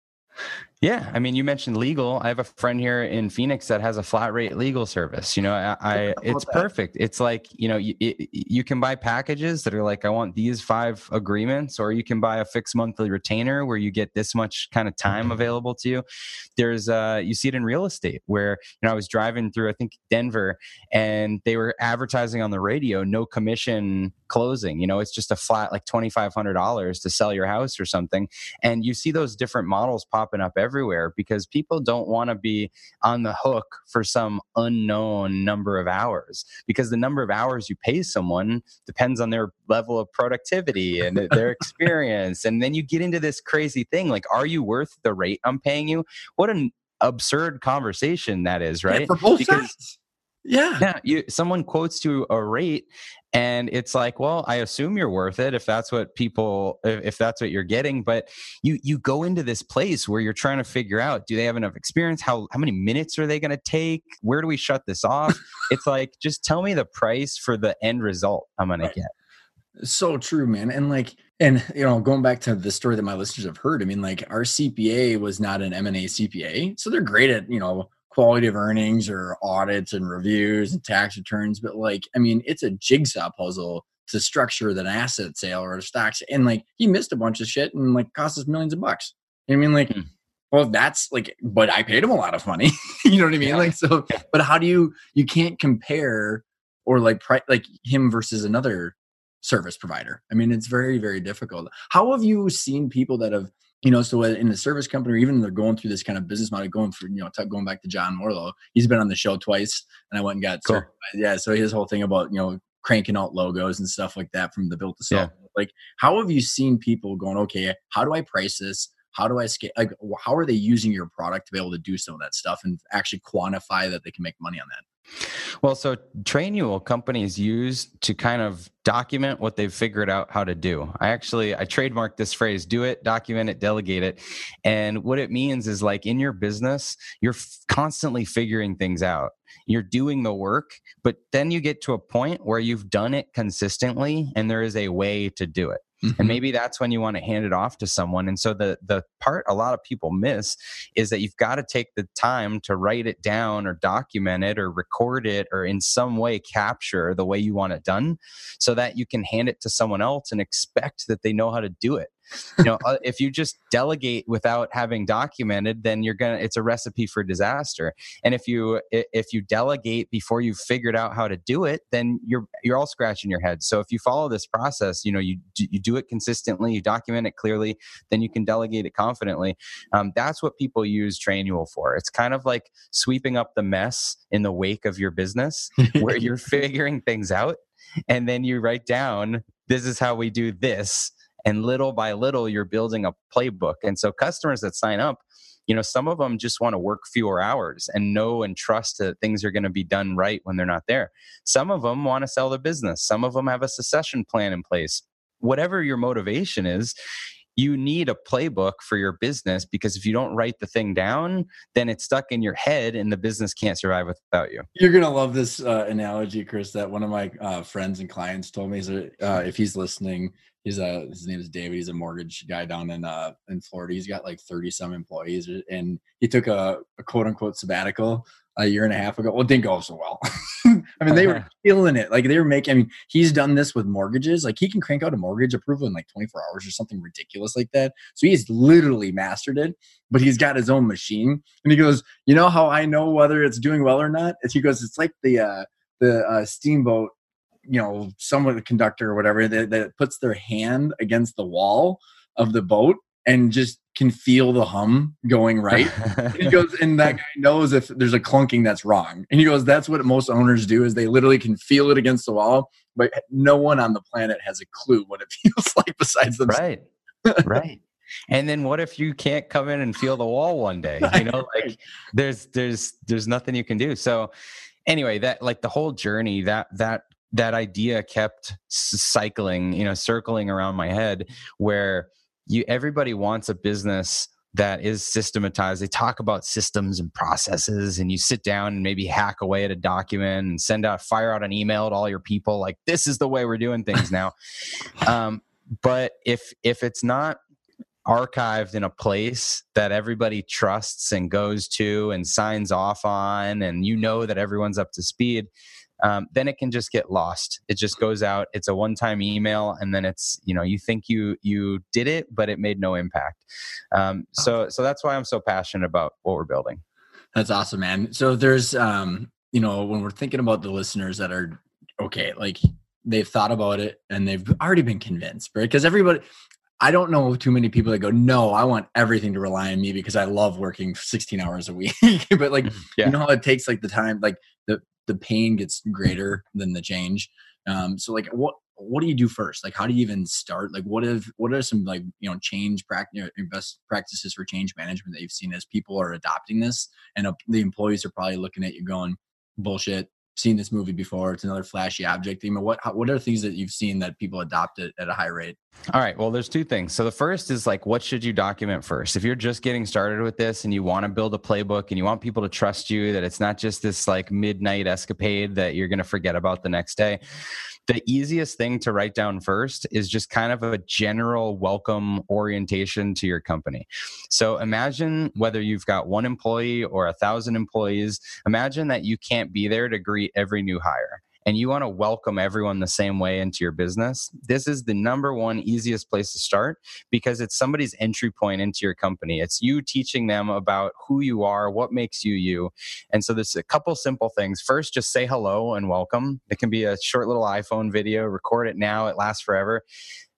Yeah, I mean, you mentioned legal. I have a friend here in Phoenix that has a flat rate legal service. You know, I, I it's perfect. It's like you know, you, you can buy packages that are like, I want these five agreements, or you can buy a fixed monthly retainer where you get this much kind of time mm-hmm. available to you. There's, uh, you see it in real estate where you know I was driving through, I think Denver, and they were advertising on the radio, no commission closing. You know, it's just a flat like twenty five hundred dollars to sell your house or something, and you see those different models popping up everywhere because people don't want to be on the hook for some unknown number of hours because the number of hours you pay someone depends on their level of productivity and their experience. And then you get into this crazy thing like, are you worth the rate I'm paying you? What an absurd conversation that is, right? Yeah, for both because, sides. Yeah. Yeah. You someone quotes you a rate and it's like well i assume you're worth it if that's what people if that's what you're getting but you you go into this place where you're trying to figure out do they have enough experience how how many minutes are they going to take where do we shut this off it's like just tell me the price for the end result i'm right. to get so true man and like and you know going back to the story that my listeners have heard i mean like our cpa was not an m&a cpa so they're great at you know quality of earnings or audits and reviews and tax returns, but like, I mean, it's a jigsaw puzzle to structure that asset sale or a stocks. And like, he missed a bunch of shit and like cost us millions of bucks. I mean, like, mm. well, that's like, but I paid him a lot of money. you know what I mean? Yeah. Like, so, but how do you, you can't compare or like, pri- like him versus another service provider. I mean, it's very, very difficult. How have you seen people that have you know, so in the service company, or even they're going through this kind of business model, going for, you know, t- going back to John Warrillow, he's been on the show twice and I went and got, cool. yeah. So his whole thing about, you know, cranking out logos and stuff like that from the built to sell. Yeah. Like, how have you seen people going, okay, how do I price this? How do I scale? Like, how are they using your product to be able to do some of that stuff and actually quantify that they can make money on that? Well, so Trainual companies use to kind of document what they've figured out how to do. I actually I trademarked this phrase: "Do it, document it, delegate it." And what it means is like in your business, you're f- constantly figuring things out. You're doing the work, but then you get to a point where you've done it consistently, and there is a way to do it. Mm-hmm. And maybe that's when you want to hand it off to someone. And so the the part a lot of people miss is that you've got to take the time to write it down or document it or record it or in some way capture the way you want it done so that you can hand it to someone else and expect that they know how to do it you know uh, if you just delegate without having documented then you're gonna it's a recipe for disaster. And if you if you delegate before you've figured out how to do it then you're you're all scratching your head. So if you follow this process you know you you do it consistently you document it clearly then you can delegate it confidently. Um, that's what people use trainual for. It's kind of like sweeping up the mess in the wake of your business where you're figuring things out and then you write down this is how we do this and little by little you're building a playbook and so customers that sign up you know some of them just want to work fewer hours and know and trust that things are going to be done right when they're not there some of them want to sell their business some of them have a succession plan in place whatever your motivation is you need a playbook for your business because if you don't write the thing down, then it's stuck in your head and the business can't survive without you. You're gonna love this uh, analogy, Chris. That one of my uh, friends and clients told me. Uh, if he's listening, he's a uh, his name is David. He's a mortgage guy down in uh, in Florida. He's got like 30 some employees, and he took a, a quote unquote sabbatical a year and a half ago. Well, it didn't go so well. I mean, they were killing it. Like they were making. I mean, he's done this with mortgages. Like he can crank out a mortgage approval in like 24 hours or something ridiculous like that. So he's literally mastered it. But he's got his own machine, and he goes, "You know how I know whether it's doing well or not?" He goes, "It's like the uh, the uh, steamboat." You know, someone, the conductor or whatever, that, that puts their hand against the wall of the boat and just can feel the hum going right. he goes, and that guy knows if there's a clunking that's wrong. And he goes, that's what most owners do is they literally can feel it against the wall, but no one on the planet has a clue what it feels like besides them. Right. right. And then what if you can't come in and feel the wall one day? You know, like there's there's there's nothing you can do. So anyway, that like the whole journey, that that that idea kept cycling, you know, circling around my head where you everybody wants a business that is systematized. They talk about systems and processes, and you sit down and maybe hack away at a document and send out, fire out an email to all your people, like this is the way we're doing things now. um, but if if it's not archived in a place that everybody trusts and goes to and signs off on, and you know that everyone's up to speed, um, then it can just get lost. It just goes out. It's a one-time email, and then it's you know you think you you did it, but it made no impact. Um, so so that's why I'm so passionate about what we're building. That's awesome, man. So there's um, you know when we're thinking about the listeners that are okay, like they've thought about it and they've already been convinced, right? Because everybody, I don't know too many people that go, no, I want everything to rely on me because I love working 16 hours a week. but like, mm-hmm. yeah. you know how it takes like the time, like the pain gets greater than the change. Um, so like what what do you do first? Like how do you even start? Like what if what are some like you know change practice best practices for change management that you've seen as people are adopting this and uh, the employees are probably looking at you going bullshit seen this movie before. It's another flashy object. I mean, what what are things that you've seen that people adopt it at a high rate? All right. Well, there's two things. So the first is like, what should you document first? If you're just getting started with this and you want to build a playbook and you want people to trust you, that it's not just this like midnight escapade that you're going to forget about the next day the easiest thing to write down first is just kind of a general welcome orientation to your company. So imagine whether you've got one employee or a thousand employees, imagine that you can't be there to greet every new hire and you want to welcome everyone the same way into your business, this is the number one easiest place to start because it's somebody's entry point into your company. It's you teaching them about who you are, what makes you you. And so there's a couple simple things. First, just say hello and welcome. It can be a short little iPhone video, record it now, it lasts forever.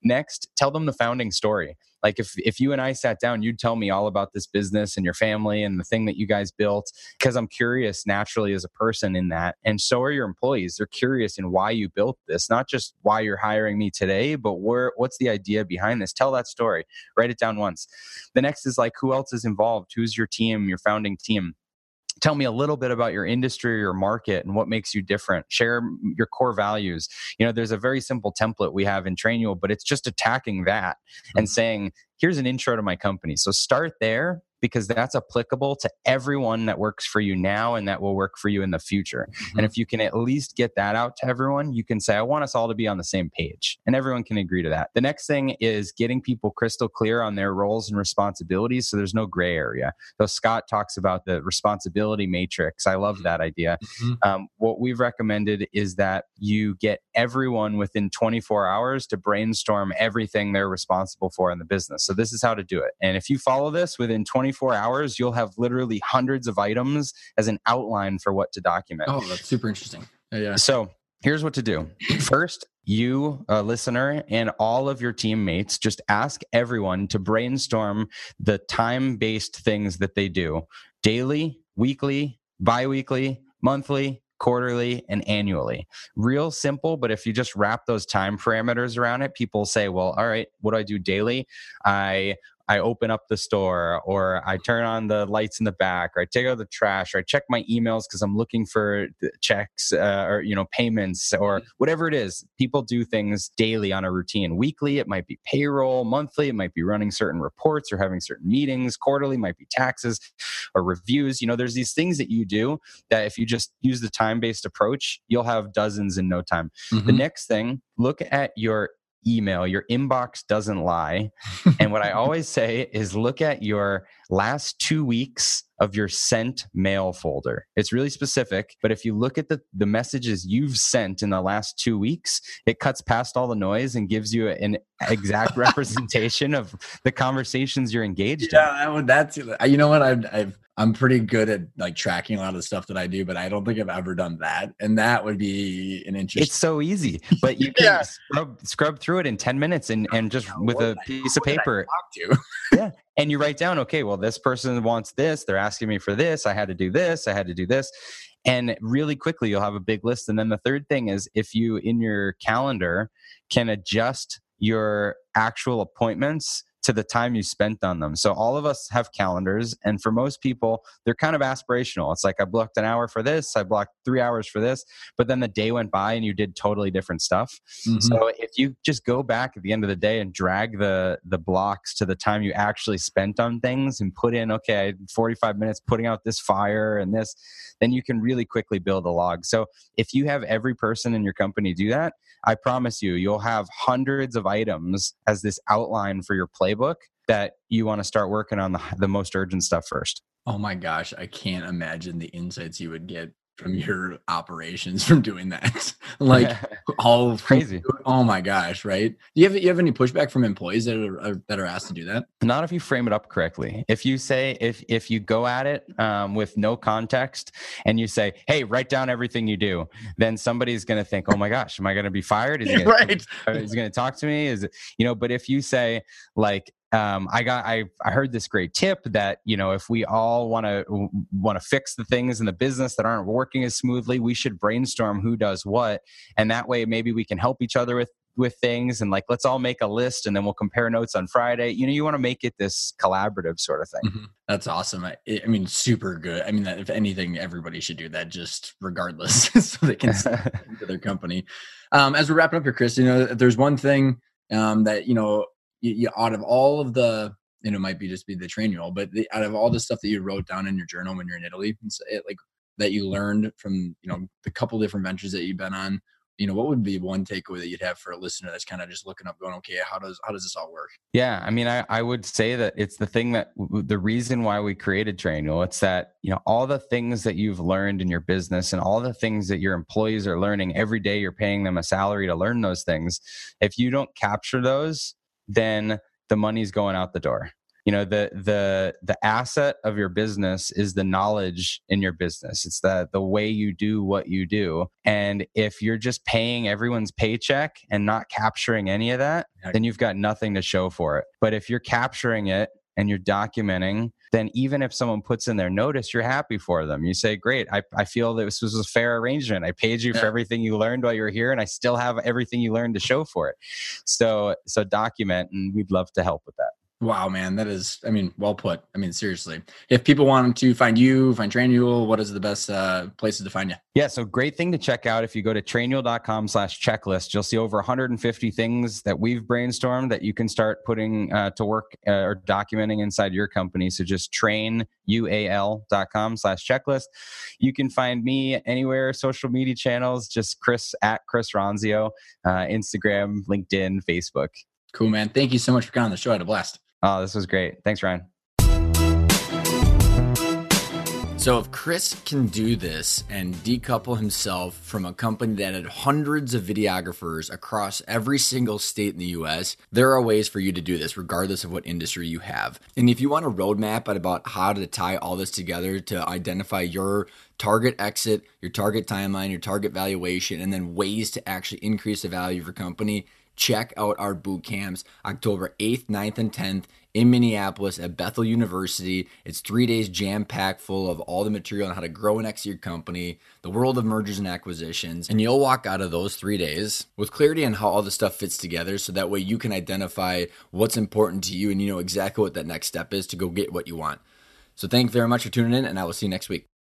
Next, tell them the founding story like if if you and I sat down, you'd tell me all about this business and your family and the thing that you guys built because I'm curious naturally as a person in that. And so are your employees. They're curious in why you built this, not just why you're hiring me today, but where what's the idea behind this? Tell that story. Write it down once. The next is like who else is involved? Who's your team, your founding team? Tell me a little bit about your industry or your market and what makes you different. Share your core values. You know there's a very simple template we have in trainual but it's just attacking that and mm-hmm. saying here's an intro to my company. So start there because that's applicable to everyone that works for you now and that will work for you in the future. Mm-hmm. And if you can at least get that out to everyone, you can say, I want us all to be on the same page. And everyone can agree to that. The next thing is getting people crystal clear on their roles and responsibilities so there's no gray area. So Scott talks about the responsibility matrix. I love that idea. Mm-hmm. Um, what we've recommended is that you get everyone within 24 hours to brainstorm everything they're responsible for in the business. So this is how to do it. And if you follow this within 20 24 hours, you'll have literally hundreds of items as an outline for what to document. Oh, that's super interesting. Yeah. So here's what to do. First, you, a listener, and all of your teammates just ask everyone to brainstorm the time based things that they do daily, weekly, bi weekly, monthly, quarterly, and annually. Real simple, but if you just wrap those time parameters around it, people say, well, all right, what do I do daily? I I open up the store or I turn on the lights in the back or I take out the trash or I check my emails because I'm looking for checks uh, or, you know, payments or mm-hmm. whatever it is. People do things daily on a routine. Weekly, it might be payroll. Monthly, it might be running certain reports or having certain meetings. Quarterly might be taxes or reviews. You know, there's these things that you do that if you just use the time based approach, you'll have dozens in no time. Mm-hmm. The next thing, look at your email. Your inbox doesn't lie. and what I always say is look at your last two weeks of your sent mail folder. It's really specific, but if you look at the, the messages you've sent in the last two weeks, it cuts past all the noise and gives you an exact representation of the conversations you're engaged yeah, in. that's you know what I've, I've I'm pretty good at like tracking a lot of the stuff that I do, but I don't think I've ever done that. And that would be an interesting. It's so easy, but you can yeah. scrub, scrub through it in 10 minutes and, and just with a piece of paper. yeah. And you write down, okay, well, this person wants this. They're asking me for this. I had to do this. I had to do this. And really quickly, you'll have a big list. And then the third thing is if you in your calendar can adjust your actual appointments to the time you spent on them. So all of us have calendars, and for most people, they're kind of aspirational. It's like I blocked an hour for this, I blocked three hours for this, but then the day went by and you did totally different stuff. Mm-hmm. So if you just go back at the end of the day and drag the the blocks to the time you actually spent on things and put in, okay, 45 minutes putting out this fire and this, then you can really quickly build a log. So if you have every person in your company do that, I promise you, you'll have hundreds of items as this outline for your playbook that you want to start working on the, the most urgent stuff first. Oh my gosh, I can't imagine the insights you would get from your operations from doing that. like all crazy. Oh my gosh, right? Do you have you have any pushback from employees that are, that are asked to do that? Not if you frame it up correctly. If you say if if you go at it um, with no context and you say, "Hey, write down everything you do," then somebody's going to think, "Oh my gosh, am I going to be fired? Is he gonna, right? Is he going to talk to me? Is it, you know?" But if you say like, um, I got I I heard this great tip that you know if we all want to want to fix the things in the business that aren't working as smoothly, we should brainstorm who does what, and that way maybe we can help each other with with things and like let's all make a list and then we'll compare notes on Friday. You know, you want to make it this collaborative sort of thing. Mm-hmm. That's awesome. I, I, mean, super good. I mean, that, if anything, everybody should do that just regardless, so they can into their company. Um, as we're wrapping up here, Chris, you know, there's one thing um, that you know you, you, out of all of the and it might be just be the train Trainual, but the, out of all the stuff that you wrote down in your journal when you're in Italy, it, like that you learned from you know the couple different ventures that you've been on, you know what would be one takeaway that you'd have for a listener that's kind of just looking up going okay how does how does this all work? Yeah i mean i, I would say that it's the thing that the reason why we created Trainual it's that you know all the things that you've learned in your business and all the things that your employees are learning every day you're paying them a salary to learn those things if you don't capture those then the money's going out the door. You know the the the asset of your business is the knowledge in your business. It's the the way you do what you do. And if you're just paying everyone's paycheck and not capturing any of that then you've got nothing to show for it. But if you're capturing it and you're documenting, then even if someone puts in their notice, you're happy for them. You say, Great, I, I feel that this was a fair arrangement. I paid you yeah. for everything you learned while you were here, and I still have everything you learned to show for it. So so document and we'd love to help with that. Wow, man, that is, I mean, well put. I mean, seriously, if people want to find you, find Trainual, what is the best uh, places to find you? Yeah, so great thing to check out. If you go to trainual.com slash checklist, you'll see over 150 things that we've brainstormed that you can start putting uh, to work uh, or documenting inside your company. So just trainual.com slash checklist. You can find me anywhere, social media channels, just Chris at Chris Ronzio, uh, Instagram, LinkedIn, Facebook. Cool, man. Thank you so much for coming on the show. I had a blast. Oh, this was great. Thanks, Ryan. So, if Chris can do this and decouple himself from a company that had hundreds of videographers across every single state in the US, there are ways for you to do this, regardless of what industry you have. And if you want a roadmap about how to tie all this together to identify your target exit, your target timeline, your target valuation, and then ways to actually increase the value of your company, check out our boot camps October 8th, 9th, and 10th in Minneapolis at Bethel University. It's three days jam packed full of all the material on how to grow and exit company, the world of mergers and acquisitions. And you'll walk out of those three days with clarity on how all the stuff fits together so that way you can identify what's important to you and you know exactly what that next step is to go get what you want. So thank you very much for tuning in, and I will see you next week.